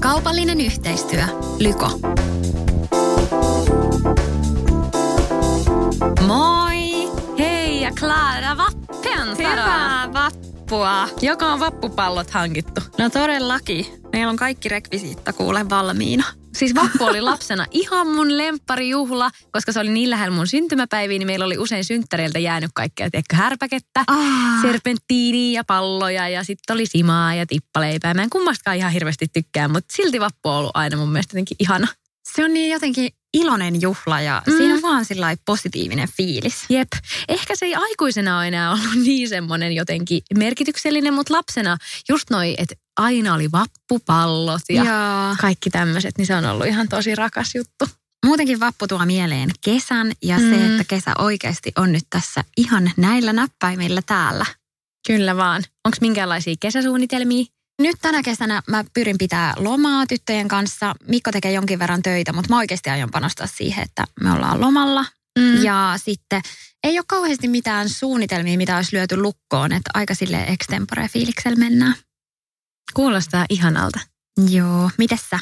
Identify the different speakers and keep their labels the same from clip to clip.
Speaker 1: Kaupallinen yhteistyö. Lyko. Moi!
Speaker 2: Hei ja Clara Vappen,
Speaker 1: Hyvää vappua!
Speaker 2: Joka on vappupallot hankittu.
Speaker 1: No todellakin. Meillä on kaikki rekvisiitta kuule valmiina.
Speaker 2: Siis vappu oli lapsena ihan mun lempparijuhla, koska se oli niin lähellä mun syntymäpäiviä, niin meillä oli usein synttäreiltä jäänyt kaikkea, tiedätkö, härpäkettä,
Speaker 1: Ah.
Speaker 2: serpenttiiniä ja palloja ja sitten oli simaa ja tippaleipää. Mä en kummastakaan ihan hirveästi tykkää, mutta silti vappu on ollut aina mun mielestä jotenkin ihana.
Speaker 1: Se on niin jotenkin iloinen juhla ja mm. siinä on vaan sillä positiivinen fiilis.
Speaker 2: Jep. Ehkä se ei aikuisena ole enää ollut niin semmoinen jotenkin merkityksellinen, mutta lapsena just noi, että aina oli vappupallot ja
Speaker 1: Joo.
Speaker 2: kaikki tämmöiset, niin se on ollut ihan tosi rakas juttu.
Speaker 1: Muutenkin vappu tuo mieleen kesän ja mm. se, että kesä oikeasti on nyt tässä ihan näillä näppäimillä täällä.
Speaker 2: Kyllä vaan. Onko minkäänlaisia kesäsuunnitelmia?
Speaker 1: Nyt tänä kesänä mä pyrin pitää lomaa tyttöjen kanssa. Mikko tekee jonkin verran töitä, mutta mä oikeasti aion panostaa siihen, että me ollaan lomalla.
Speaker 2: Mm.
Speaker 1: Ja sitten ei ole kauheasti mitään suunnitelmia, mitä olisi lyöty lukkoon, että aika sille extempore fiiliksellä mennään.
Speaker 2: Kuulostaa ihanalta.
Speaker 1: Joo, mites sä?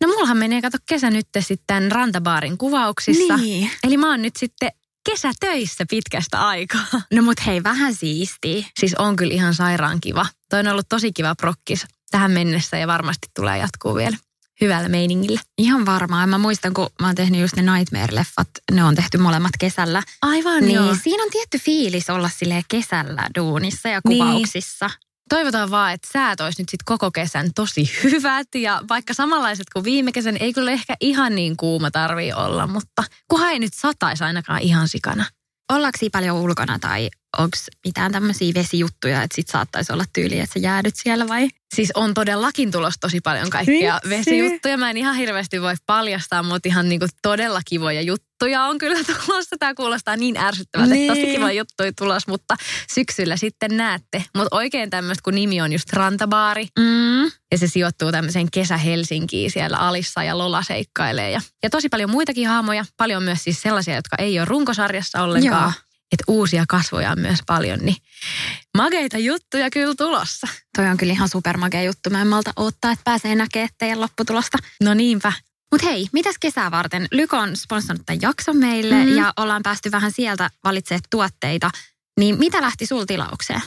Speaker 2: No mullahan menee kato kesä nyt sitten rantabaarin kuvauksissa.
Speaker 1: Niin.
Speaker 2: Eli mä oon nyt sitten kesätöissä pitkästä aikaa.
Speaker 1: No mut hei, vähän siistiä.
Speaker 2: Siis on kyllä ihan sairaan kiva. Toi on ollut tosi kiva prokkis tähän mennessä ja varmasti tulee jatkuu vielä hyvällä meiningillä.
Speaker 1: Ihan varmaan. Mä muistan, kun mä oon tehnyt just ne Nightmare-leffat, ne on tehty molemmat kesällä.
Speaker 2: Aivan
Speaker 1: Niin
Speaker 2: joo.
Speaker 1: siinä on tietty fiilis olla sille kesällä duunissa ja
Speaker 2: Niin.
Speaker 1: kuvauksissa.
Speaker 2: Toivotaan vaan, että säät olisi nyt sitten koko kesän tosi hyvät ja vaikka samanlaiset kuin viime kesän, ei kyllä ehkä ihan niin kuuma tarvii olla, mutta kunhan ei nyt sataisi ainakaan ihan sikana.
Speaker 1: Ollaanko paljon ulkona tai onko mitään tämmöisiä vesijuttuja, että sit saattaisi olla tyyli, että sä jäädyt siellä vai?
Speaker 2: Siis on todellakin tulossa tosi paljon kaikkia
Speaker 1: Vitsi.
Speaker 2: vesijuttuja. Mä en ihan hirveästi voi paljastaa, mutta ihan niinku todella kivoja juttuja on kyllä tulossa. Tämä kuulostaa niin ärsyttävältä, että tosi
Speaker 1: Niin.
Speaker 2: kiva juttuja tulossa, mutta syksyllä sitten näette. Mutta oikein tämmöistä, kun nimi on just Rantabaari
Speaker 1: Mm.
Speaker 2: ja se sijoittuu tämmöiseen kesä Helsinkiin siellä Alissa ja Lola seikkailee. Ja, ja tosi paljon muitakin haamoja, paljon myös siis sellaisia, jotka ei ole runkosarjassa ollenkaan.
Speaker 1: Joo.
Speaker 2: Että uusia kasvoja on myös paljon, niin mageita juttuja kyllä tulossa.
Speaker 1: Toi on kyllä ihan supermakea juttu. Mä en malta odottaa, että pääsee näkemään teidän lopputulosta.
Speaker 2: No niinpä.
Speaker 1: Mutta hei, mitäs kesää varten? Lyko on sponsannut tämän jakson meille
Speaker 2: Mhm.
Speaker 1: ja ollaan päästy vähän sieltä valitsemaan tuotteita. Niin mitä lähti sul tilaukseen?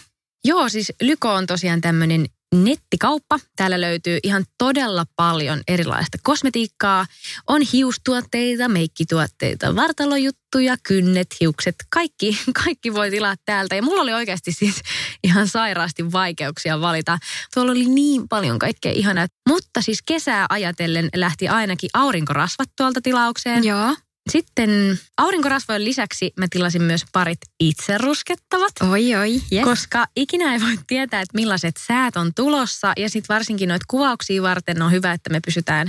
Speaker 2: Joo, siis Lyko on tosiaan tämmöinen nettikauppa. Täällä löytyy ihan todella paljon erilaista kosmetiikkaa. On hiustuotteita, meikkituotteita, vartalojuttuja, kynnet, hiukset, kaikki, kaikki voi tilaa täältä. Ja mulla oli oikeasti siis ihan sairaasti vaikeuksia valita. Tuolla oli niin paljon kaikkea ihanaa. Mutta siis kesää ajatellen lähti ainakin aurinkorasvat tuolta tilaukseen.
Speaker 1: Joo.
Speaker 2: Sitten aurinkorasvojen lisäksi mä tilasin myös parit itse ruskettavat.
Speaker 1: Oi, oi, yes.
Speaker 2: Koska ikinä ei voi tietää, että millaiset säät on tulossa ja sitten varsinkin noita kuvauksia varten on hyvä, että me pysytään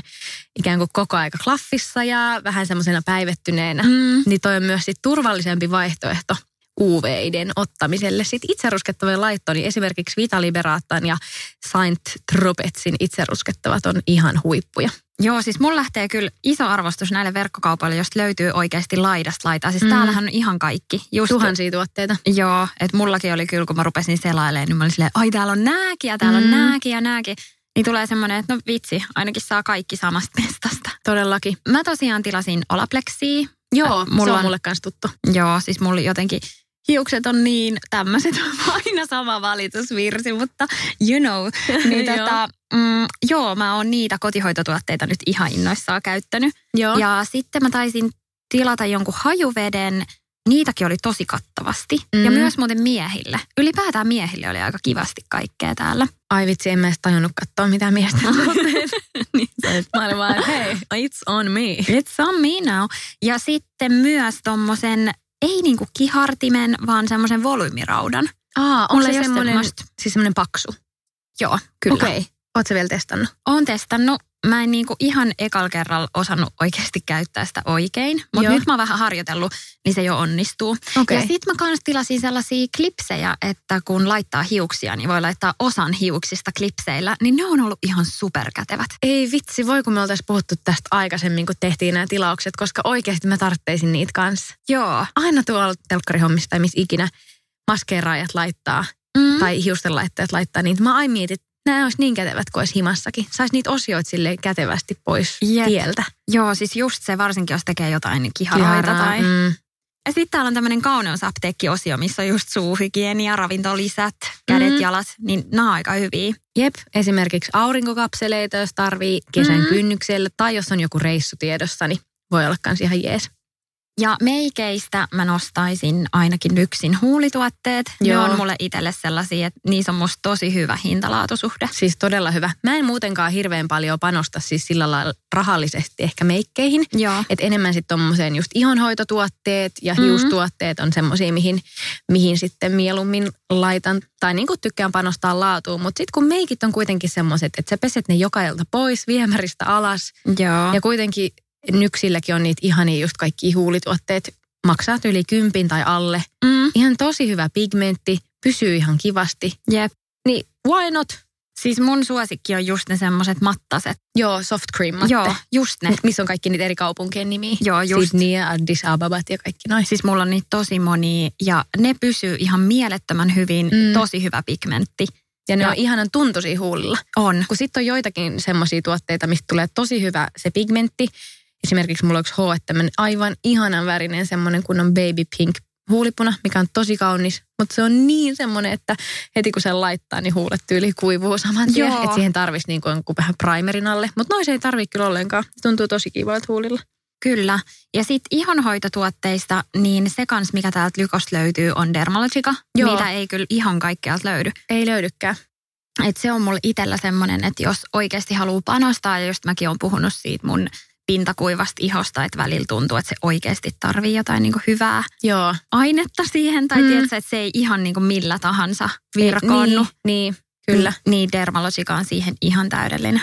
Speaker 2: ikään kuin koko aika klaffissa ja vähän semmoisena päivettyneenä.
Speaker 1: Mm.
Speaker 2: Niin toi on myös sit turvallisempi vaihtoehto UV-iden ottamiselle. Sitten itseruskettavien laitto, niin esimerkiksi Vita Liberatan ja Saint Tropezin itseruskettavat on ihan huippuja.
Speaker 1: Joo, siis mulla lähtee kyllä iso arvostus näille verkkokaupoille, josta löytyy oikeasti laidasta laitaa. Siis
Speaker 2: Mm.
Speaker 1: täällähän on ihan kaikki. Just,
Speaker 2: Tuhansia tuotteita.
Speaker 1: Joo, että mullakin oli kyllä, kun mä rupesin selailemaan, niin mä olin silleen, ai täällä on nääkin ja täällä mm. On nääkin ja nääkin. Niin tulee semmoinen, että no vitsi, ainakin saa kaikki samasta mestasta.
Speaker 2: Todellakin.
Speaker 1: Mä tosiaan tilasin Olaplexia.
Speaker 2: Joo,
Speaker 1: mulla
Speaker 2: se on
Speaker 1: on-
Speaker 2: mulle kanssa tuttu.
Speaker 1: Joo, siis mulla jotenkin hiukset on niin tämmöiset, aina sama valitusvirsi, mutta you know. Niin tota, mm, joo, mä oon niitä kotihoitotuotteita nyt ihan innoissaan käyttänyt.
Speaker 2: Joo.
Speaker 1: Ja sitten mä taisin tilata jonkun hajuveden. Niitäkin oli tosi kattavasti. Mm. Ja
Speaker 2: Mm.
Speaker 1: myös muuten miehille. Ylipäätään miehille oli aika kivasti kaikkea täällä.
Speaker 2: Ai vitsi, en mä edes tajunnut katsoa mitään tuotteita. niin, mä olin vaan, hei, it's on me.
Speaker 1: It's on me now. Ja sitten myös tommosen, ei niinku kihartimen, vaan semmoisen volyymiraudan.
Speaker 2: Aa, onko
Speaker 1: Mulla
Speaker 2: se semmoinen, siis semmoinen paksu?
Speaker 1: Joo, kyllä.
Speaker 2: Okei. Okay. Oletko vielä testannut?
Speaker 1: Oon testannut. Mä en niinku ihan ekal kerralla osannut oikeasti käyttää sitä oikein, mutta nyt mä oon vähän harjoitellut, niin se jo onnistuu.
Speaker 2: Okei.
Speaker 1: Ja sit mä kans tilasin sellaisia klipsejä, että kun laittaa hiuksia, niin voi laittaa osan hiuksista klipseillä, niin ne on ollut ihan superkätevät.
Speaker 2: Ei vitsi, voi kun me oltaisiin puhuttu tästä aikaisemmin, kun tehtiin nämä tilaukset, koska oikeasti mä tartteisin niitä kanssa.
Speaker 1: Joo.
Speaker 2: Aina tuolla telkkarihommissa tai missä ikinä maskeeraajat laittaa
Speaker 1: Mm.
Speaker 2: tai hiustenlaittajat laittaa niitä. Mä aina mietin, että nämä olisi niin kätevät kuin olisi himassakin. Saisi niitä osioita sille kätevästi pois
Speaker 1: Jep.
Speaker 2: tieltä.
Speaker 1: Joo, siis just se, varsinkin jos tekee jotain kiharoita tai...
Speaker 2: Mm.
Speaker 1: Ja sitten täällä on tämmöinen kauneusapteekki-osio, missä on just suuhygienia, ravintolisät, kädet,
Speaker 2: Mm.
Speaker 1: jalat, niin nämä on aika hyviä.
Speaker 2: Jep, esimerkiksi aurinkokapseleita, jos tarvii kesän
Speaker 1: Mm.
Speaker 2: kynnykselle, tai jos on joku reissu tiedossa, niin voi olla kans ihan jees.
Speaker 1: Ja meikeistä mä nostaisin ainakin yksin huulituotteet.
Speaker 2: Joo.
Speaker 1: Ne on mulle itselle sellaisia, että niissä on musta tosi hyvä hintalaatusuhde.
Speaker 2: Siis todella hyvä. Mä en muutenkaan hirveän paljon panosta siis sillä lailla rahallisesti ehkä meikkeihin.
Speaker 1: Joo.
Speaker 2: Et enemmän sitten tommoseen just ihonhoitotuotteet ja
Speaker 1: Mhm.
Speaker 2: hiustuotteet on semmoisia, mihin, mihin sitten mieluummin laitan. Tai niin kuin tykkään panostaa laatuun. Mutta sitten kun meikit on kuitenkin semmoiset, että sä peset ne joka ilta pois viemäristä alas.
Speaker 1: Joo.
Speaker 2: Ja kuitenkin nyksilläkin on niitä ihania just kaikki huulituotteet. Maksaa yli kympin tai alle.
Speaker 1: Mm.
Speaker 2: Ihan tosi hyvä pigmentti, pysyy ihan kivasti.
Speaker 1: Jep.
Speaker 2: Niin why not?
Speaker 1: Siis mun suosikki on just ne semmoset mattaset.
Speaker 2: Joo, soft cream matte.
Speaker 1: Joo, just ne.
Speaker 2: Missä on kaikki niitä eri kaupunkien nimiä.
Speaker 1: Joo, just.
Speaker 2: Sydney ja Addis Ababat ja kaikki noin.
Speaker 1: Siis mulla on niitä tosi monia ja ne pysyy ihan mielettömän hyvin.
Speaker 2: Mm.
Speaker 1: Tosi hyvä pigmentti.
Speaker 2: Ja ne
Speaker 1: Ja-
Speaker 2: on ihanan tuntuisia huulilla.
Speaker 1: On.
Speaker 2: Kun sitten on joitakin semmoisia tuotteita, mistä tulee tosi hyvä se pigmentti. Esimerkiksi mulla on yksi H, tämmöinen aivan ihanan värinen semmoinen kunnon baby pink huulipuna, mikä on tosi kaunis. Mutta se on niin semmoinen, että heti kun sen laittaa, niin huulet tyyli kuivuu saman tien. Että siihen tarvisi niin kuin vähän primerin alle. Mutta noin se ei tarvitse kyllä ollenkaan. Se tuntuu tosi kivalta huulilla.
Speaker 1: Kyllä. Ja sitten ihonhoitotuotteista, niin se kans, mikä täältä Lykosta löytyy, on Dermalogica.
Speaker 2: Joo.
Speaker 1: Mitä ei kyllä ihan kaikkealta löydy.
Speaker 2: Ei löydykään.
Speaker 1: Et se on mulla itsellä semmoinen, että jos oikeasti haluaa panostaa, ja just mäkin olen puhunut siitä mun pintakuivasta ihosta, että välillä tuntuu, että se oikeasti tarvii jotain niinku hyvää
Speaker 2: Joo.
Speaker 1: ainetta siihen, tai
Speaker 2: Mm.
Speaker 1: tiedätkö, että se ei ihan niinku millä tahansa virkaannu.
Speaker 2: Niin, niin, kyllä.
Speaker 1: Niin Dermalogica on siihen ihan täydellinen.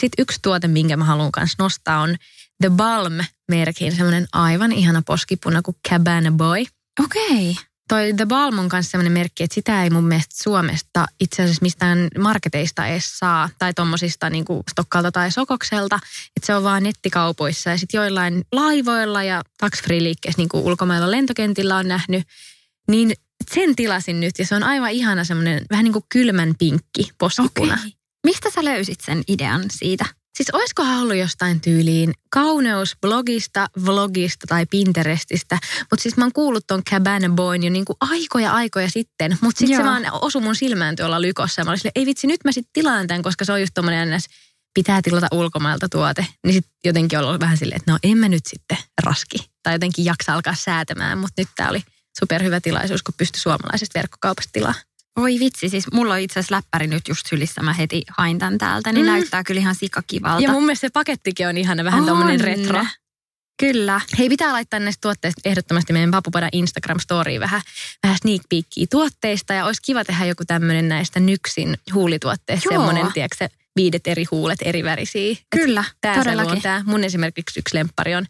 Speaker 2: Sitten yksi tuote, minkä mä haluan kanssa nostaa, on The Balm-merkin semmoinen aivan ihana poskipuna kuin Cabana Boy.
Speaker 1: Okei.
Speaker 2: Toi The Balm on kanssa semmoinen merkki, että sitä ei mun mielestä Suomesta itse asiassa mistään marketeista edes saa. Tai tommosista niin kuin Stokkalta tai Sokokselta. Että se on vaan nettikaupoissa ja sitten joillain laivoilla ja tax free liikkeessä niin kuin ulkomailla lentokentillä on nähnyt. Niin sen tilasin nyt ja se on aivan ihana semmoinen vähän niin kuin kylmän pinkki poskipuna.
Speaker 1: Okei. Mistä sä löysit sen idean siitä?
Speaker 2: Siis olisikohan ollut jostain tyyliin kauneusblogista, vlogista tai Pinterestistä. Mutta siis mä oon kuullut ton Cabana Boyn jo niinku aikoja aikoja sitten. Mutta sitten se vaan osui mun silmään tuolla lykossa. Ja mä olin silleen, ei vitsi, nyt mä sitten tilaan tämän, koska se on just tommonen ns. pitää tilata ulkomailta tuote. Niin sitten jotenkin on ollut vähän silleen, että no en mä nyt sitten raski. Tai jotenkin jaksa alkaa säätämään. Mutta nyt tää oli superhyvä tilaisuus, kun pystyi suomalaisesta verkkokaupasta tilaa.
Speaker 1: Oi vitsi, siis mulla on itse asiassa läppäri nyt just sylissä. Mä heti hain tän täältä, niin
Speaker 2: Mm.
Speaker 1: näyttää kyllä ihan sikakivalta.
Speaker 2: Ja mun mielestä se pakettikin on ihana, vähän tommonen
Speaker 1: On.
Speaker 2: retro.
Speaker 1: Kyllä.
Speaker 2: Hei, pitää laittaa näistä tuotteista ehdottomasti meidän Papupada Instagram-storiin vähän, vähän sneak peekia tuotteista. Ja olisi kiva tehdä joku tämmöinen näistä Nyksin huulituotteista. Semmoinen, tiedätkö viidet eri huulet, eri värisiä.
Speaker 1: Kyllä,
Speaker 2: Tää
Speaker 1: todellakin.
Speaker 2: on tää. Mun esimerkiksi yksi lemppari on,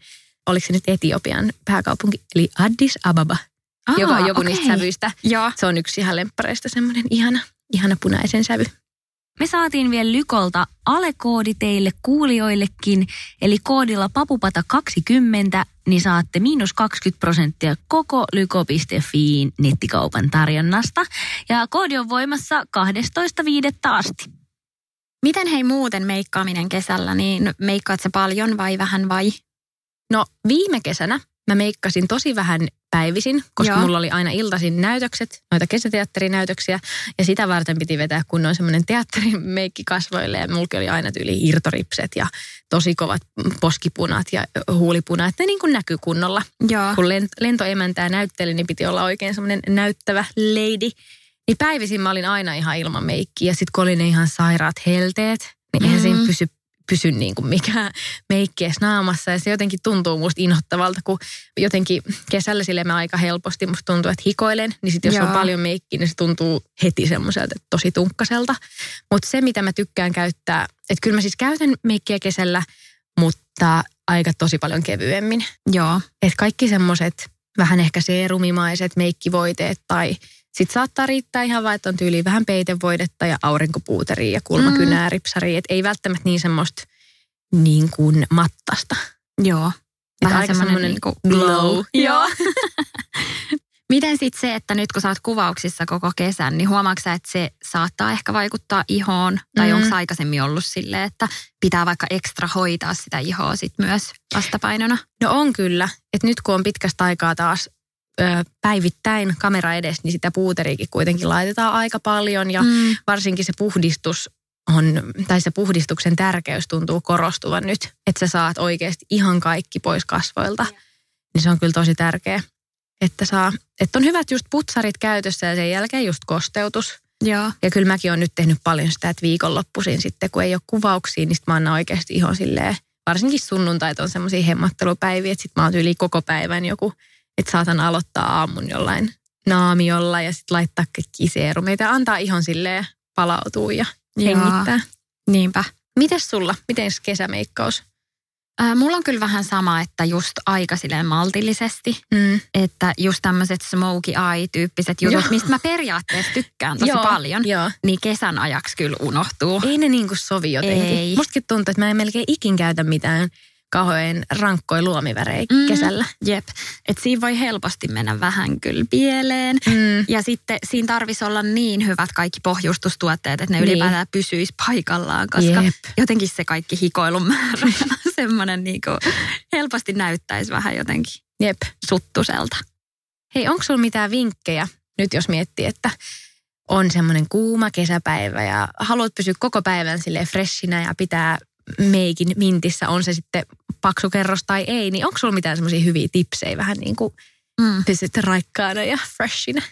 Speaker 2: oliko se nyt Etiopian pääkaupunki, eli Addis Ababa,
Speaker 1: Aa,
Speaker 2: joka on joku
Speaker 1: okei.
Speaker 2: niistä sävyistä.
Speaker 1: Joo.
Speaker 2: Se on yksi ihan lemppareista semmoinen ihana, ihana punaisen sävy.
Speaker 3: Me saatiin vielä Lykolta alekoodi teille kuulijoillekin, eli koodilla papupata20, niin saatte miinus 20 prosenttia koko lyko.fiin nettikaupan tarjonnasta. Ja koodi on voimassa 12.5. asti.
Speaker 1: Miten hei muuten meikkaaminen kesällä, niin meikkaat sä paljon vai vähän vai?
Speaker 2: No viime kesänä mä meikkasin tosi vähän päivisin, koska
Speaker 1: Joo.
Speaker 2: mulla oli aina iltaisin näytökset, noita kesäteatterinäytöksiä. Ja sitä varten piti vetää kunnon semmoinen teatterimeikki kasvoille. Ja mulla oli aina tyyli irtoripset ja tosi kovat poskipunat ja huulipunat. Ne niin kuin näkyy kunnolla.
Speaker 1: Joo.
Speaker 2: Kun lent- lentoemäntää näytteli, niin piti olla oikein semmoinen näyttävä lady. Niin päivisin mä olin aina ihan ilman meikkiä. Ja sitten kun oli ne ihan sairaat helteet, niin eihän siinä
Speaker 1: Mm.
Speaker 2: pysy, pysy niin kuin mikään meikki edes naamassa. Ja se jotenkin tuntuu musta inhottavalta, kun jotenkin kesällä sille mä aika helposti musta tuntuu, että hikoilen. Niin sitten jos
Speaker 1: Joo.
Speaker 2: on paljon meikkiä, niin se tuntuu heti semmoiselta tosi tunkkaselta. Mutta se, mitä mä tykkään käyttää, että kyllä mä siis käytän meikkiä kesällä, mutta aika tosi paljon kevyemmin.
Speaker 1: Joo.
Speaker 2: Että kaikki semmoiset vähän ehkä seerumimaiset meikkivoiteet tai sitten saattaa riittää ihan vaan, että on tyyliin vähän peitevoidetta ja aurinkopuuteria ja kulmakynää, ripsaria. Että ei välttämättä niin semmoista niin kuin mattasta.
Speaker 1: Joo. Vähän
Speaker 2: aika
Speaker 1: semmoinen
Speaker 2: semmoinen
Speaker 1: niinku
Speaker 2: glow.
Speaker 1: Joo. Miten sitten se, että nyt kun sä oot kuvauksissa koko kesän, niin huomaatko sä, että se saattaa ehkä vaikuttaa ihoon? Tai
Speaker 2: Mm.
Speaker 1: onko aikaisemmin ollut silleen, että pitää vaikka ekstra hoitaa sitä ihoa sit myös vastapainona?
Speaker 2: No on kyllä. Että nyt kun on pitkästä aikaa taas päivittäin kamera edes, niin sitä puuteriikin kuitenkin laitetaan aika paljon. Ja
Speaker 1: Mm.
Speaker 2: varsinkin se puhdistus on, tai se puhdistuksen tärkeys tuntuu korostuvan nyt, että sä saat oikeasti ihan kaikki pois kasvoilta. Niin se on kyllä tosi tärkeä, että, saa, että on hyvät just putsarit käytössä ja sen jälkeen just kosteutus.
Speaker 1: Joo.
Speaker 2: Ja kyllä mäkin olen nyt tehnyt paljon sitä, että viikonloppuisin sitten, kun ei ole kuvauksia, niin mä annan oikeasti ihon silleen, varsinkin sunnuntait on semmoisia hemmattelupäiviä, että sit mä oon yli koko päivän joku, että saatan aloittaa aamun jollain naamiolla ja sitten laittaa kaikki seerumeita ja antaa ihon silleen palautua ja
Speaker 1: Joo.
Speaker 2: hengittää.
Speaker 1: Niinpä.
Speaker 2: Mites sulla? Miten kesämeikkaus?
Speaker 1: Ää, mulla on kyllä vähän sama, että just aika silleen maltillisesti.
Speaker 2: Mm.
Speaker 1: Että just tämmöiset smokey eye-tyyppiset jutut,
Speaker 2: Joo.
Speaker 1: mistä mä periaatteessa tykkään tosi
Speaker 2: Joo,
Speaker 1: paljon,
Speaker 2: Joo.
Speaker 1: niin kesän ajaksi kyllä unohtuu.
Speaker 2: Ei ne niinku sovi jotenkin.
Speaker 1: Ei.
Speaker 2: Mustakin tuntuu, että mä en melkein ikin käytä mitään kauhean rankkoja luomivärejä
Speaker 1: Mm.
Speaker 2: kesällä.
Speaker 1: Jep. Että siinä voi helposti mennä vähän kyllä pieleen.
Speaker 2: Mm.
Speaker 1: Ja sitten siinä tarvisi olla niin hyvät kaikki pohjustustuotteet, että ne
Speaker 2: Niin.
Speaker 1: ylipäätään pysyisi paikallaan, koska
Speaker 2: Jep.
Speaker 1: jotenkin se kaikki hikoilun määrä semmoinen niinku helposti näyttäisi vähän jotenkin
Speaker 2: Jep.
Speaker 1: suttuselta.
Speaker 2: Hei, onko sulla mitään vinkkejä nyt, jos miettii, että on semmoinen kuuma kesäpäivä ja haluat pysyä koko päivän sille freshinä ja pitää meikin mintissä, on se sitten paksu kerros tai ei, niin onko sulla mitään semmoisia hyviä tipsejä vähän niin kuin
Speaker 1: Mm.
Speaker 2: pysyt raikkaana ja freshinä?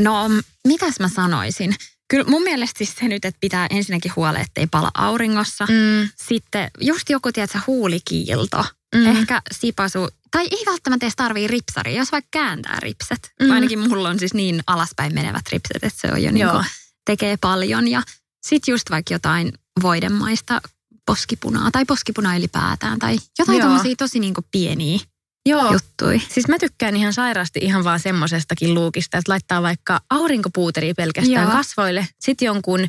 Speaker 1: No, mitäs mä sanoisin? Kyllä mun mielestä siis se nyt, että pitää ensinnäkin huolea, ettei pala auringossa.
Speaker 2: Mm.
Speaker 1: Sitten just joku, tiedätkö, huulikiilto.
Speaker 2: Mm.
Speaker 1: Ehkä sipasu. Tai ei välttämättä edes tarvii ripsaria, jos vaikka kääntää ripset.
Speaker 2: Mm.
Speaker 1: Ainakin mulla on siis niin alaspäin menevät ripset, että se on jo niin kuin, tekee paljon. Ja sitten just vaikka jotain voidemaista poskipunaa tai poskipunaa ylipäätään. Tai jotain
Speaker 2: Joo.
Speaker 1: tommosia tosi niin kuin pieniä
Speaker 2: Joo.
Speaker 1: juttuja.
Speaker 2: Siis mä tykkään ihan sairaasti ihan vaan semmosestakin luukista, että laittaa vaikka aurinkopuuteria pelkästään
Speaker 1: Joo.
Speaker 2: kasvoille, sitten jonkun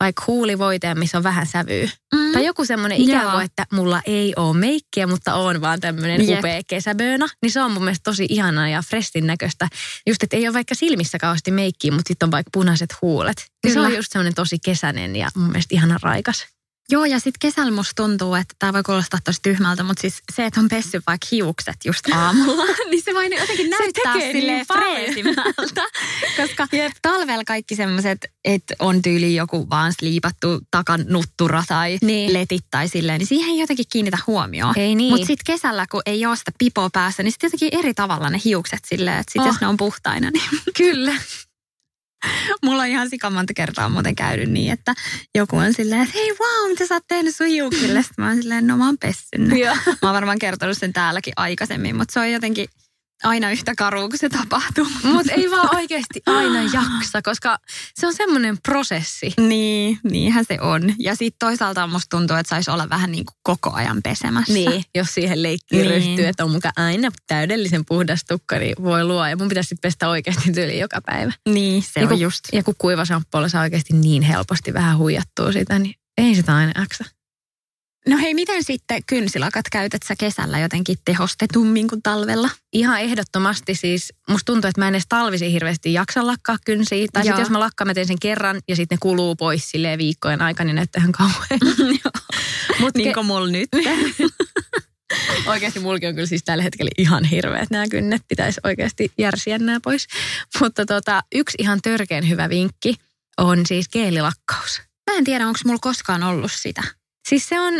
Speaker 2: vaikka huulivoiteen, missä on vähän sävyä.
Speaker 1: Mm.
Speaker 2: Tai joku semmoinen kuin, että mulla ei ole meikkiä, mutta on vaan tämmöinen
Speaker 1: Jep.
Speaker 2: upea kesäböönä. Niin se on mun mielestä tosi ihanaa ja freshin näköistä. Just, että ei ole vaikka silmissä kauheasti meikkiä, mutta sitten on vaikka punaiset huulet. Niin se on just semmoinen tosi kesäinen ja mun mielestä ihana raikas.
Speaker 1: Joo, ja sitten kesällä musta tuntuu, että tämä voi kuulostaa tosi tyhmältä, mutta siis se, että on pessy vaikka hiukset just aamulla, niin se voi jotenkin näyttää
Speaker 2: tekee niin
Speaker 1: silleen freesimmältä. Koska talvella kaikki semmoiset, että on tyyli joku vaan sliipattu takan nuttura tai
Speaker 2: Niin.
Speaker 1: letit tai silleen, niin siihen ei jotenkin kiinnitä huomioon.
Speaker 2: Ei niin.
Speaker 1: Mutta sitten kesällä, kun ei ole sitä pipoa päässä, niin sitten jotenkin eri tavalla ne hiukset silleen, että sit
Speaker 2: Oh.
Speaker 1: jos ne on puhtaina, niin
Speaker 2: Kyllä.
Speaker 1: Mulla on ihan sika monta kertaa muuten käynyt niin, että joku on silleen, että hei wow, mitä sä oot tehnyt sun hiuksille? Sitten mä oon silleen, no mä oon.
Speaker 2: Joo.
Speaker 1: Mä oon varmaan kertonut sen täälläkin aikaisemmin, mutta se on jotenkin aina yhtä karua, kun se tapahtuu.
Speaker 2: Mutta ei vaan oikeasti aina jaksa, koska se on semmoinen prosessi.
Speaker 1: Niin, niinhän se on. Ja sitten toisaalta musta tuntuu, että saisi olla vähän niin kuin koko ajan pesemässä.
Speaker 2: Niin, jos siihen leikkiin
Speaker 1: Niin.
Speaker 2: ryhtyy, että on muka aina täydellisen puhdas tukka, niin voi luo. Ja mun pitäisi sitten pestä oikeasti tyyli joka päivä.
Speaker 1: Niin, se
Speaker 2: ja
Speaker 1: on
Speaker 2: kun,
Speaker 1: just.
Speaker 2: Ja kun kuiva shampoolla saa oikeasti niin helposti vähän huijattua sitä, niin ei sitä aina jaksa.
Speaker 1: No hei, miten sitten kynsilakat käytät sä kesällä jotenkin tehostetummin kuin talvella?
Speaker 2: Ihan ehdottomasti siis, musta tuntuu, että mä en edes talvisin hirveästi jaksa lakkaa kynsiä. Tai sitten jos mä lakkaan, mä teen sen kerran ja sitten ne kuluu pois silleen viikkojen aikana, niin näyttää ihan kauhean. Mut
Speaker 1: Niin kuin mulla nyt.
Speaker 2: Oikeasti mulki on kyllä siis tällä hetkellä ihan hirveät nämä kynnet. Pitäisi oikeasti järsiä nämä pois. Mutta tota, yksi ihan törkeän hyvä vinkki on siis geelilakkaus.
Speaker 1: Mä en tiedä, onko mulla koskaan ollut sitä.
Speaker 2: Siis se on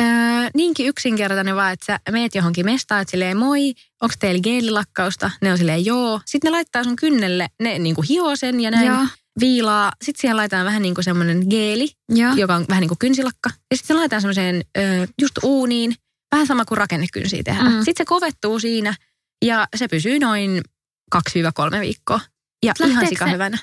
Speaker 2: äh, niinkin yksinkertainen vaan, että sä meet johonkin mestaan, että silleen moi, onko teillä geelilakkausta? Ne on silleen joo. Sitten ne laittaa sun kynnelle, ne niinku hioo sen ja näin
Speaker 1: Joo.
Speaker 2: viilaa. Sitten siihen laitetaan vähän niin kuin semmoinen geeli,
Speaker 1: Joo.
Speaker 2: joka on vähän niin kuin kynsilakka. Ja sitten se laitetaan semmoiseen ö, just uuniin, vähän sama kuin rakennekynsiä tehdään.
Speaker 1: Mm.
Speaker 2: Sitten se kovettuu siinä ja se pysyy noin 2-3 viikkoa. Ja
Speaker 1: Lähteekö
Speaker 2: ihan
Speaker 1: se-
Speaker 2: sika hyvänä.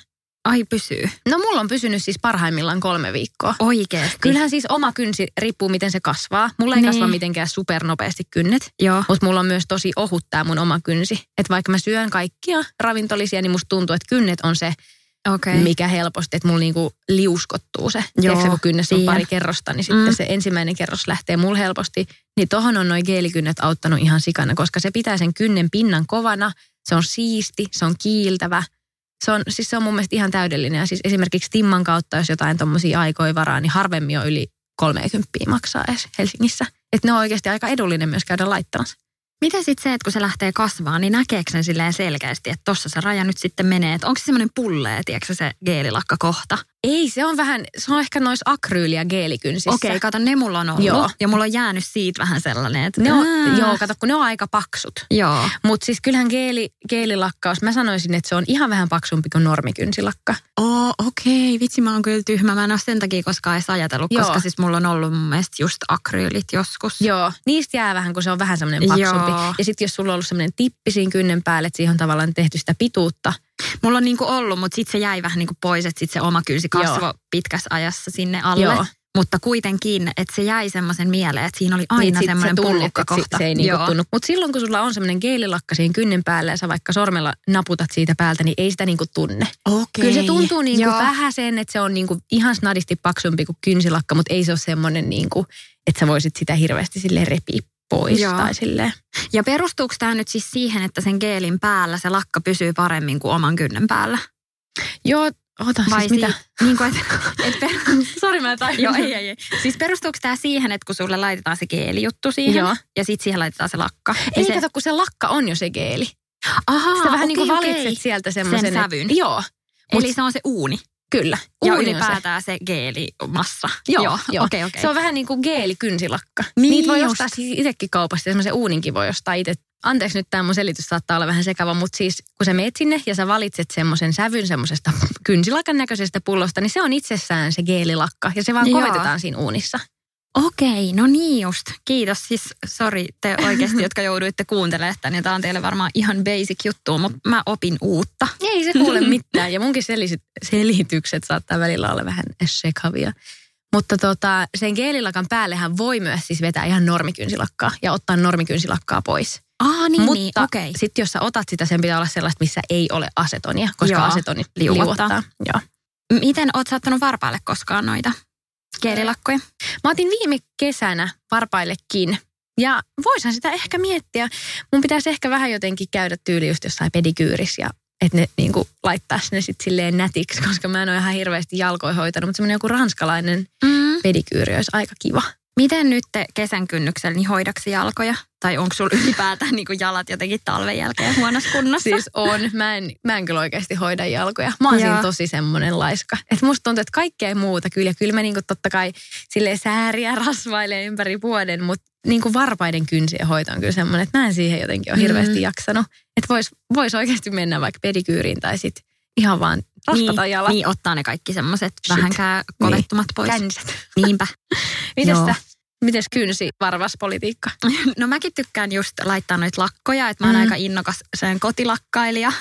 Speaker 1: Ai pysyy.
Speaker 2: No mulla on pysynyt siis parhaimmillaan kolme viikkoa.
Speaker 1: Oikeesti.
Speaker 2: Kyllähän siis oma kynsi riippuu miten se kasvaa. Mulla ei
Speaker 1: Niin.
Speaker 2: kasva mitenkään supernopeasti kynnet,
Speaker 1: Joo.
Speaker 2: mutta mulla on myös tosi ohut tää mun oma kynsi. Että vaikka mä syön kaikkia ravintolisia, niin musta tuntuu, että kynnet on se, okay. mikä helposti, että mulla niinku liuskottuu se.
Speaker 1: Joo,
Speaker 2: Tiedätkö, kun kynnessä on pari kerrosta, niin sitten
Speaker 1: Mm.
Speaker 2: mm. se ensimmäinen kerros lähtee mulla helposti. Niin tohon on noin geelikynnet auttanut ihan sikana, koska se pitää sen kynnen pinnan kovana. Se on siisti, se on kiiltävä. Se on, siis se on mun mielestä ihan täydellinen. Ja siis esimerkiksi Timman kautta, jos jotain tommosia aikoja varaa, niin harvemmin on yli 30 maksaa edes Helsingissä. Että ne on oikeasti aika edullinen myös käydä laittamassa.
Speaker 1: Mitä sitten se, että kun se lähtee kasvaa, niin näkeekö sen silleen selkeästi, että tossa se raja nyt sitten menee? Että onko se semmoinen pullee, tiedätkö se geelilakka kohta?
Speaker 2: Ei, se on vähän, se on ehkä nois akryyli- ja geelikynsissä.
Speaker 1: Okei, kato, ne mulla on ollut.
Speaker 2: Joo.
Speaker 1: Ja mulla on jäänyt siitä vähän sellainen, että...
Speaker 2: Ne on, joo, kato, kun ne on aika paksut.
Speaker 1: Joo.
Speaker 2: Mutta siis kyllähän geeli, geelilakkaus, mä sanoisin, että se on ihan vähän paksumpi kuin normikynsilakka.
Speaker 1: Oh, okei. Vitsi, mä oon kyllä tyhmä. Mä en ole sen takia koskaan edes ajatellut,
Speaker 2: Joo.
Speaker 1: koska siis mulla on ollut mun mielestä just akryylit joskus.
Speaker 2: Joo, niistä jää vähän, kun se on vähän semmoinen paksumpi.
Speaker 1: Joo.
Speaker 2: Ja sitten jos sulla on ollut semmoinen tippi siinä kynnen päälle, että siihen on tavallaan tehty sitä pituutta.
Speaker 1: Mulla on niinku ollut, mutta sitten se jäi vähän niinku pois, että sitten se oma kynsi kasvoi pitkässä ajassa sinne alle.
Speaker 2: Joo.
Speaker 1: Mutta kuitenkin, että se jäi semmoisen mieleen, että siinä oli
Speaker 2: Niin,
Speaker 1: aina
Speaker 2: sit
Speaker 1: semmoinen
Speaker 2: sä tunnet,
Speaker 1: pullukka
Speaker 2: että
Speaker 1: kohta.
Speaker 2: Se, ei niinku tunnu. Mutta silloin, kun sulla on semmoinen geelilakka siinä kynnen päällä ja sä vaikka sormella naputat siitä päältä, niin ei sitä niinku tunne.
Speaker 1: Okei.
Speaker 2: Kyllä se tuntuu niinku vähän sen, että se on niinku ihan snadisti paksumpi kuin kynsilakka, mutta ei se ole semmoinen, niinku, että sä voisit sitä hirveästi sille repiä pois
Speaker 1: Joo.
Speaker 2: tai silleen.
Speaker 1: Ja perustuuko tämä nyt siis siihen, että sen geelin päällä se lakka pysyy paremmin kuin oman kynnen päällä?
Speaker 2: Joo, ota
Speaker 1: Vai
Speaker 2: siis mitä?
Speaker 1: si- niin kuin, et, et per...
Speaker 2: Sori, mä en tajunnut.
Speaker 1: Joo, ei, ei, ei. Siis perustuuko tämä siihen, että kun sulle laitetaan se geelijuttu siihen
Speaker 2: Joo.
Speaker 1: ja sitten siihen laitetaan se lakka?
Speaker 2: Ei
Speaker 1: se...
Speaker 2: kato, kun se lakka on jo se geeli.
Speaker 1: Ahaa,
Speaker 2: Sä vähän niin kuin
Speaker 1: okei,
Speaker 2: valitset sieltä semmoisen.
Speaker 1: Sen sävyn.
Speaker 2: Et, joo,
Speaker 1: Eli se on se uuni.
Speaker 2: Kyllä.
Speaker 1: Ja
Speaker 2: Uuni
Speaker 1: ylipäätään se, geelimassa.
Speaker 2: Joo, joo.
Speaker 1: joo. Okei, okei.
Speaker 2: Se on vähän niin kuin geelikynsilakka.
Speaker 1: Niin
Speaker 2: Niitä voi
Speaker 1: just.
Speaker 2: ostaa siis itsekin kaupasta. Semmoisen uuninkin voi ostaa itse. Anteeksi nyt tämä mun selitys saattaa olla vähän sekava, mutta siis kun sä meet sinne ja sä valitset semmoisen sävyn semmoisesta kynsilakan näköisestä pullosta, niin se on itsessään se geelilakka ja se vaan
Speaker 1: Joo.
Speaker 2: kovetetaan siinä uunissa.
Speaker 1: Okei, no niin just. Kiitos. Siis sori te oikeasti, jotka jouduitte kuuntelemaan tämän. Ja tämä on teille varmaan ihan basic juttu, mutta mä opin uutta.
Speaker 2: Ei se kuule mitään. Ja munkin selisit- selitykset saattaa välillä olla vähän sekavia. Mutta tota, sen geelilakan päällehän voi myös siis vetää ihan normikynsilakkaa ja ottaa normikynsilakkaa pois.
Speaker 1: Aa, niin,
Speaker 2: Mutta
Speaker 1: niin, okei.
Speaker 2: sitten jos sä otat sitä, sen pitää olla sellaista, missä ei ole asetonia, koska
Speaker 1: Joo,
Speaker 2: asetoni
Speaker 1: liuottaa.
Speaker 2: liuottaa. Joo.
Speaker 1: Miten oot saattanut varpaille koskaan noita geelilakkoja?
Speaker 2: Mä otin viime kesänä varpaillekin ja voisin sitä ehkä miettiä. Mun pitäisi ehkä vähän jotenkin käydä tyyli just jossain pedikyyrissä ja että ne niinku laittaisi ne sitten silleen nätiksi, koska mä en ole ihan hirveästi jalkoja hoitanut, mutta semmoinen joku ranskalainen
Speaker 1: Mm.
Speaker 2: pedikyyri olisi aika kiva.
Speaker 1: Miten nyt te kesän kynnyksellä, niin hoidaksi jalkoja? Tai onko sulla ylipäätään niin jalat jotenkin talven jälkeen huonossa kunnossa?
Speaker 2: Siis on. Mä en, mä en kyllä oikeasti hoida jalkoja. Mä oon
Speaker 1: Joo.
Speaker 2: siinä tosi semmoinen laiska. Et musta tuntuu, että kaikkea muuta kyllä. Ja kyllä mä niinku totta kai silleen sääriä rasvailee ympäri vuoden, mutta niinku varpaiden kynsien hoito on kyllä semmoinen, että mä en siihen jotenkin ole hirveästi
Speaker 1: Mm.
Speaker 2: jaksanut. Että vois, vois oikeasti mennä vaikka pedikyyriin tai sit ihan vaan
Speaker 1: niin, niin, ottaa ne kaikki semmoiset vähänkään kovettumat pois.
Speaker 2: Känsät.
Speaker 1: Niinpä.
Speaker 2: Mites
Speaker 1: Joo.
Speaker 2: sä? Mites kynsi varvas politiikka?
Speaker 1: No mäkin tykkään just laittaa noita lakkoja, että mä oon
Speaker 2: Mm.
Speaker 1: aika innokas sen kotilakkailija.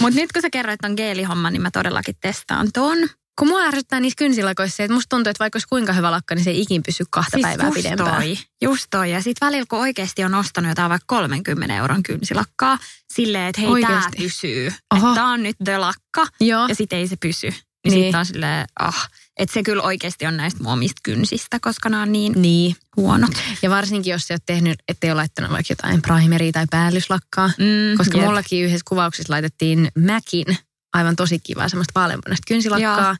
Speaker 1: Mutta nyt kun sä kerroit ton geelihomman, niin mä todellakin testaan ton.
Speaker 2: Kun mua ärsyttää niissä kynsilakoissa se, että musta tuntuu, että vaikka olisi kuinka hyvä lakka, niin se ei ikin pysy kahta päivää
Speaker 1: Siis just
Speaker 2: pidempään.
Speaker 1: Toi, just toi. Ja sit välillä kun oikeasti on ostanut jotain vaikka 30 euron kynsilakkaa, silleen, että hei tää
Speaker 2: Oikeesti?
Speaker 1: pysyy. Tää on nyt the lakka.
Speaker 2: Joo.
Speaker 1: Ja sit ei se pysy. Niin,
Speaker 2: Niin.
Speaker 1: niin. sit on silleen, ah. Että se kyllä oikeasti on näistä mun omista kynsistä, koska nämä on niin
Speaker 2: Niin.
Speaker 1: huonot.
Speaker 2: Ja varsinkin, jos oot tehnyt, ettei ole laittanut vaikka jotain primeria tai päällyslakkaa.
Speaker 1: Mm,
Speaker 2: Koska
Speaker 1: jep.
Speaker 2: mullakin yhdessä kuvauksessa laitettiin Mäkin aivan tosi kivaa semmoista vaaleanpunaista kynsilakkaa.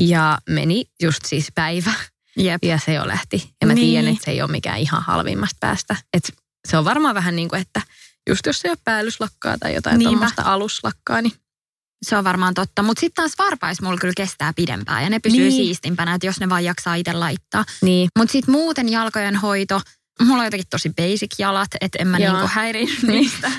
Speaker 2: Ja meni just siis päivä
Speaker 1: Jep.
Speaker 2: ja se jo lähti. Ja mä
Speaker 1: Niin.
Speaker 2: tiedän, että se ei ole mikään ihan halvimmasta päästä. Et se on varmaan vähän niin kuin, että just jos ei ole päällyslakkaa tai jotain tuommoista aluslakkaa, niin
Speaker 1: Se on varmaan totta. Mutta sitten taas varpais mulla kyllä kestää pidempään ja ne pysyy
Speaker 2: niin.
Speaker 1: siistimpänä, että jos ne vaan jaksaa itse laittaa.
Speaker 2: niin.
Speaker 1: Mutta sitten muuten jalkojen hoito, mulla on jotenkin tosi basic jalat, että en mä
Speaker 2: Joo.
Speaker 1: niinku häiriin niistä.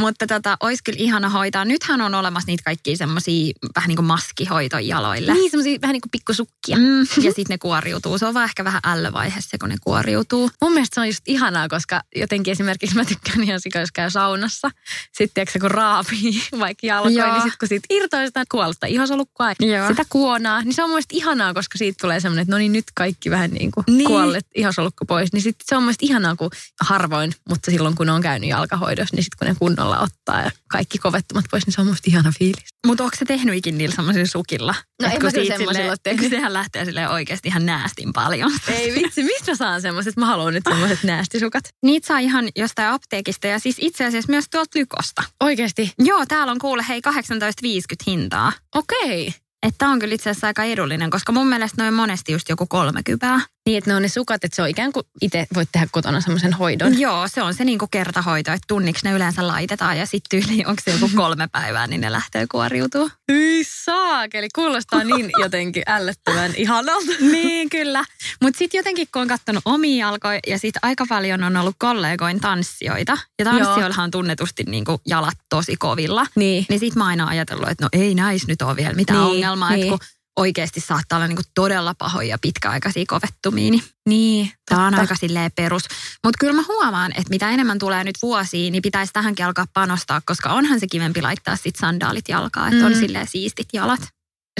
Speaker 1: Mutta tota, olisi kyllä ihana hoitaa. Nythän on olemassa niitä kaikkia semmoisia vähän niin kuin maskihoitoja jaloille.
Speaker 2: Niin semmoisia vähän niin kuin pikkusukkia.
Speaker 1: Mm, ja sitten ne kuoriutuu. Se on vaan ehkä vähän ällövaiheessa, kun ne kuoriutuu.
Speaker 2: Mun mielestä se on just ihanaa, koska jotenkin esimerkiksi mä tykkään ihan sika, jos käy saunassa. Sitten tiedätkö, kun raapii vaikka jalkoja,
Speaker 1: Joo.
Speaker 2: niin sitten kun siitä irtoaa sitä kuollutta ihosolukkoa,
Speaker 1: Joo.
Speaker 2: sitä kuonaa, niin se on mun mielestä ihanaa, koska siitä tulee semmoinen, että no niin nyt kaikki vähän niin kuin
Speaker 1: Niin.
Speaker 2: niin. kuollet ihosolukko pois. Niin sitten se on mielestä ihanaa, kun harvoin, mutta silloin kun on käynyt jalkahoidossa, niin sitten kun ne kunnolla ottaa ja kaikki kovettumat pois, niin se on musta ihana fiilis.
Speaker 1: Mutta onko se tehnyt ikin niillä semmoisilla sukilla?
Speaker 2: No
Speaker 1: Et
Speaker 2: en mä kyllä semmoisilla ole
Speaker 1: kun Sehän lähtee sille oikeasti ihan näästin paljon.
Speaker 2: Ei vitsi, mistä saan semmoiset? Mä haluan nyt semmoiset näästisukat.
Speaker 1: Niitä saa ihan jostain apteekista ja siis itse asiassa myös tuolta Lykosta.
Speaker 2: Oikeesti?
Speaker 1: Joo, täällä on kuule hei 18,50 hintaa.
Speaker 2: Okei.
Speaker 1: Että on kyllä itse asiassa aika edullinen, koska mun mielestä noin monesti just joku 30.
Speaker 2: Niin, että ne on ne sukat, että se on ikään kuin itse voit tehdä kotona semmoisen hoidon.
Speaker 1: Joo, se on se niinku kertahoito, että tunniksi ne yleensä laitetaan ja sitten tyyli onko se joku kolme päivää, niin ne lähtee kuoriutuu.
Speaker 2: Hyi saakeli, kuulostaa niin jotenkin ällöttävän ihanalta.
Speaker 1: niin, kyllä. Mutta sitten jotenkin, kun on katsonut omia jalkoja ja sitten aika paljon on ollut kollegoin tanssijoita. Ja tanssijoillahan on tunnetusti niinku jalat tosi kovilla.
Speaker 2: Niin.
Speaker 1: Niin sit mä aina ajatellut, että no ei näis nyt ole vielä mitään
Speaker 2: Niin,
Speaker 1: niin, ongelmaa.
Speaker 2: niin.
Speaker 1: Että kun oikeasti saattaa olla niinku todella pahoja pitkäaikaisia kovettumia, niin
Speaker 2: Niin,
Speaker 1: Tämä on aika silleen perus. Mutta kyllä mä huomaan, että mitä enemmän tulee nyt vuosia, niin pitäisi tähänkin alkaa panostaa, koska onhan se kivempi laittaa sit sandaalit jalkaa, että on
Speaker 2: Mm.
Speaker 1: silleen siistit jalat.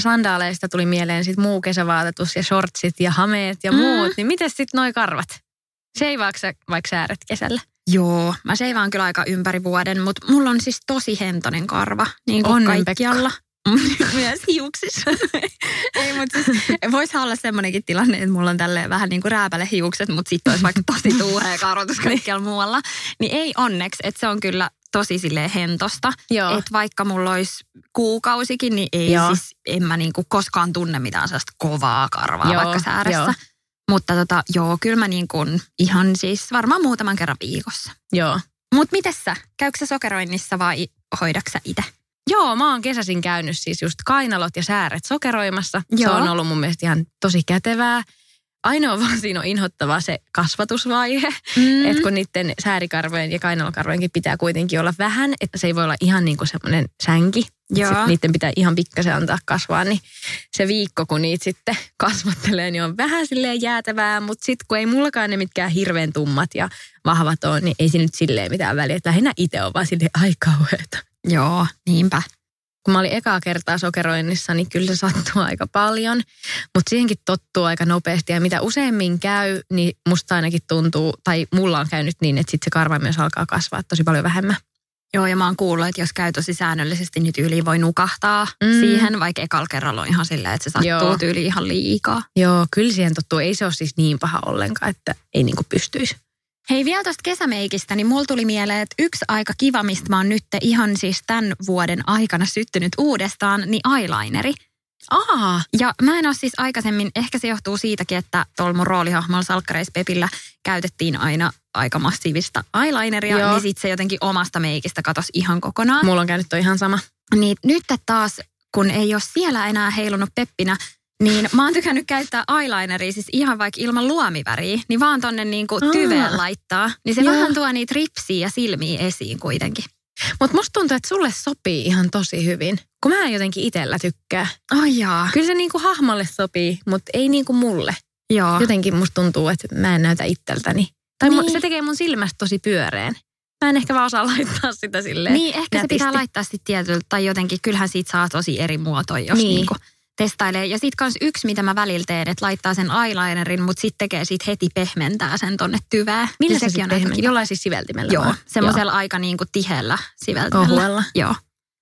Speaker 2: Sandaaleista tuli mieleen sit muu kesävaatetus ja shortsit ja hameet ja
Speaker 1: Mm.
Speaker 2: muut. Niin miten sitten noi karvat? Seivaatko sä vaikka sääret kesällä?
Speaker 1: Joo, mä seivaan kyllä aika ympäri vuoden, mutta mulla on siis tosi hentonen karva, niin kuin
Speaker 2: Onnen
Speaker 1: kaikkialla. Myös hiuksissa. Ei, mutta siis voisi olla semmoinenkin tilanne, että mulla on tälleen vähän niin kuin rääpäle hiukset, mutta sitten olisi vaikka tosi tuuhea karvotus kaikkialla muualla. Niin ei onneksi, että se on kyllä tosi silleen hentosta. Että vaikka mulla olisi kuukausikin, niin ei
Speaker 2: Joo.
Speaker 1: siis, en mä niinku koskaan tunne mitään sellaista kovaa karvaa
Speaker 2: Joo,
Speaker 1: vaikka sääressä.
Speaker 2: joo.
Speaker 1: Mutta tota, joo, kyllä mä niin kuin ihan siis varmaan muutaman kerran viikossa.
Speaker 2: Joo.
Speaker 1: Mutta miten sä? Käykö sä sokeroinnissa vai hoidaksä itse?
Speaker 2: Joo, mä oon kesäsin käynyt siis just kainalot ja sääret sokeroimassa. Se
Speaker 1: Joo.
Speaker 2: on ollut mun mielestä ihan tosi kätevää. Ainoa vaan siinä on inhottavaa se kasvatusvaihe,
Speaker 1: Mm.
Speaker 2: että kun niiden säärikarvojen ja kainalokarvojenkin pitää kuitenkin olla vähän, että se ei voi olla ihan niin kuin semmoinen sänki.
Speaker 1: Joo.
Speaker 2: Sit niiden pitää ihan pikkasen antaa kasvaa, niin se viikko, kun niitä sitten kasvattelee, niin on vähän silleen jäätävää, mutta sitten kun ei mullakaan ne mitkään hirveän tummat ja vahvat on, niin ei se nyt silleen mitään väliä. Että lähinnä itse on vaan silleen, ai kauheeta
Speaker 1: Joo, niinpä.
Speaker 2: kun mä olin ekaa kertaa sokeroinnissa, niin kyllä se sattuu aika paljon. Mutta siihenkin tottuu aika nopeasti. Ja mitä useammin käy, niin musta ainakin tuntuu, tai mulla on käynyt niin, että sitten se karva myös alkaa kasvaa tosi paljon vähemmän.
Speaker 1: Joo, ja mä oon kuullut, että jos käy tosi säännöllisesti, niin tyyli voi nukahtaa
Speaker 2: Mm.
Speaker 1: siihen, vaikka ekalla kerralla on ihan silleen, että se sattuu.
Speaker 2: Joo.
Speaker 1: tyyli ihan liikaa.
Speaker 2: Joo, kyllä siihen tottuu. Ei se ole siis niin paha ollenkaan, että ei niinku pystyisi.
Speaker 1: Hei vielä tuosta kesämeikistä, niin mulla tuli mieleen, että yksi aika kiva, mistä mä oon nyt ihan siis tämän vuoden aikana syttynyt uudestaan, niin eyelineri.
Speaker 2: Aa,
Speaker 1: Ja mä en ole siis aikaisemmin, ehkä se johtuu siitäkin, että tuolla mun roolihahmolla Salkkareis Pepillä käytettiin aina aika massiivista eyelineria,
Speaker 2: Joo.
Speaker 1: niin sit se jotenkin omasta meikistä katosi ihan kokonaan.
Speaker 2: mulla on käynyt toi ihan sama.
Speaker 1: Niin nyt taas, kun ei ole siellä enää heilunut peppinä, niin mä oon tykännyt käyttää eyelineria siis ihan vaikka ilman luomiväriä, niin vaan tonne niinku tyveen laittaa. Niin se
Speaker 2: Joo.
Speaker 1: vähän tuo niitä ripsiä ja silmiä esiin kuitenkin.
Speaker 2: Mutta musta tuntuu, että sulle sopii ihan tosi hyvin, kun mä en jotenkin itellä tykkää.
Speaker 1: Ai jaa.
Speaker 2: Kyllä se niinku hahmolle sopii, mutta ei niinku mulle.
Speaker 1: Joo.
Speaker 2: Jotenkin musta tuntuu, että mä en näytä itseltäni. Tai niin. Se tekee mun silmästä tosi pyöreän. Mä en ehkä vaan osaa laittaa sitä silleen
Speaker 1: Niin, ehkä se
Speaker 2: nätisti.
Speaker 1: pitää laittaa sitten tietyllä, tai jotenkin, kyllähän siitä saa tosi eri muotoja, jos
Speaker 2: Niin.
Speaker 1: niin. niinku testailee. Ja sitten kans yksi, mitä mä välillä teen, että laittaa sen eyelinerin, mutta sitten tekee siitä heti pehmentää sen tonne tyvään.
Speaker 2: Millä
Speaker 1: Niin
Speaker 2: se
Speaker 1: sekin on aika
Speaker 2: pehmentää?
Speaker 1: kiva.
Speaker 2: Jollain siis siveltimellä
Speaker 1: Joo, semmoisella aika niinku tiheällä siveltämällä.
Speaker 2: Ohuella.
Speaker 1: Joo.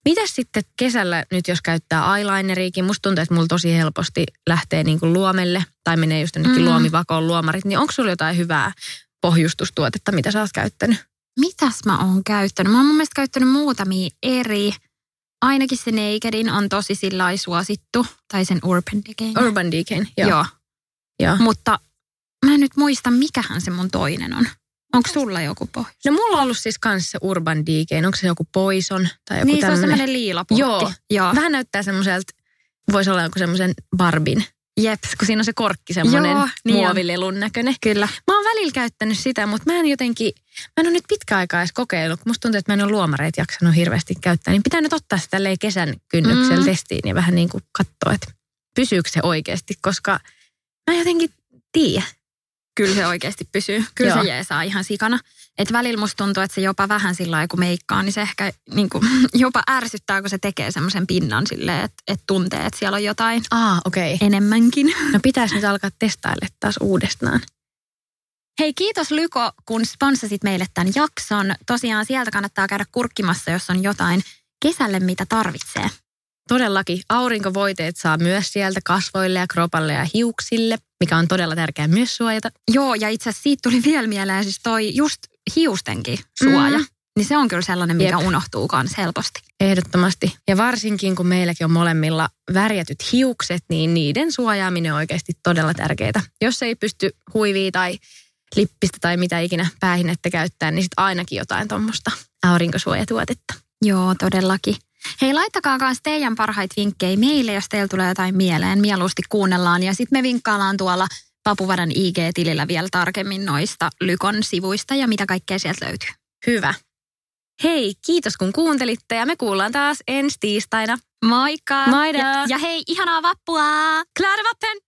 Speaker 2: Mitäs sitten kesällä nyt, jos käyttää eyelineriikin? Musta tuntuu, että mulla tosi helposti lähtee niin kuin luomelle tai menee just jonnekin
Speaker 1: Mm.
Speaker 2: luomivakoon luomarit. Niin onko sulla jotain hyvää pohjustustuotetta, mitä sä oot käyttänyt?
Speaker 1: Mitäs mä oon käyttänyt? Mä oon mun mielestä käyttänyt muutamia eri. Ainakin se Nakedin on tosi sillä suosittu. Tai sen Urban Decay.
Speaker 2: Urban Decayn. Joo.
Speaker 1: Joo.
Speaker 2: Joo.
Speaker 1: Mutta mä en nyt muista, mikähän se mun toinen on. Onko sulla joku pohja?
Speaker 2: No mulla on ollut siis kanssa se Urban Decayn. Onko se joku Poison tai joku
Speaker 1: Niin, se on
Speaker 2: tämmönen?
Speaker 1: semmoinen liilaputti.
Speaker 2: Joo.
Speaker 1: Joo.
Speaker 2: Vähän näyttää semmoiselta, voisi olla joku semmoisen Barbin.
Speaker 1: Jep.
Speaker 2: Kun siinä on se korkki semmoinen
Speaker 1: Joo, niin on.
Speaker 2: muovilelun näköinen.
Speaker 1: Kyllä.
Speaker 2: Mä oon välillä käyttänyt sitä, mutta mä en jotenkin, mä en ole nyt pitkä aikaa edes kokeillut. kun Musta tuntuu, että mä en ole luomareita jaksanut hirveästi käyttää. Niin pitää nyt ottaa sitä tälleen kesän kynnyksellä
Speaker 1: Mm.
Speaker 2: testiin ja vähän niin kuin katsoa, että pysyykö se oikeasti. Koska mä en jotenkin tiedä.
Speaker 1: Kyllä se oikeasti pysyy. Kyllä
Speaker 2: Joo.
Speaker 1: se jeesaa ihan sikana. Et välillä musta tuntuu, että se jopa vähän sillä lailla, kun meikkaa, niin se ehkä niin kuin, jopa ärsyttää, kun se tekee semmoisen pinnan silleen, että, että tuntee, että siellä on jotain
Speaker 2: Aa. Okay.
Speaker 1: enemmänkin.
Speaker 2: No pitäisi nyt alkaa testailla taas uudestaan.
Speaker 1: Hei, kiitos Lyko, kun sponssasit meille tämän jakson. Tosiaan sieltä kannattaa käydä kurkkimassa, jos on jotain kesälle, mitä tarvitsee.
Speaker 2: Todellakin aurinkovoiteet saa myös sieltä kasvoille ja kropalle ja hiuksille, mikä on todella tärkeää myös suojata.
Speaker 1: Joo, ja itse asiassa siitä tuli vielä mieleen siis toi just hiustenkin suoja. Mm. Niin se on kyllä sellainen, mikä
Speaker 2: Jep.
Speaker 1: unohtuu kans helposti.
Speaker 2: Ehdottomasti. Ja varsinkin kun meilläkin on molemmilla värjätyt hiukset, niin niiden suojaaminen on oikeasti todella tärkeää. Jos ei pysty huivia tai lippistä tai mitä ikinä päähinettä käyttää, niin sitten ainakin jotain tuommoista aurinkosuojatuotetta.
Speaker 1: Joo, todellakin. Hei, laittakaa myös teidän parhaita vinkkejä meille, jos teillä tulee jotain mieleen. Mieluusti kuunnellaan ja sitten me vinkkaillaan tuolla Papuvadan IG-tilillä vielä tarkemmin noista Lykon sivuista ja mitä kaikkea sieltä löytyy.
Speaker 2: Hyvä. Hei, kiitos kun kuuntelitte ja me kuullaan taas ensi tiistaina.
Speaker 1: Moikka!
Speaker 2: Moida!
Speaker 1: Ja, ja hei, ihanaa vappua!
Speaker 2: Glada vappen!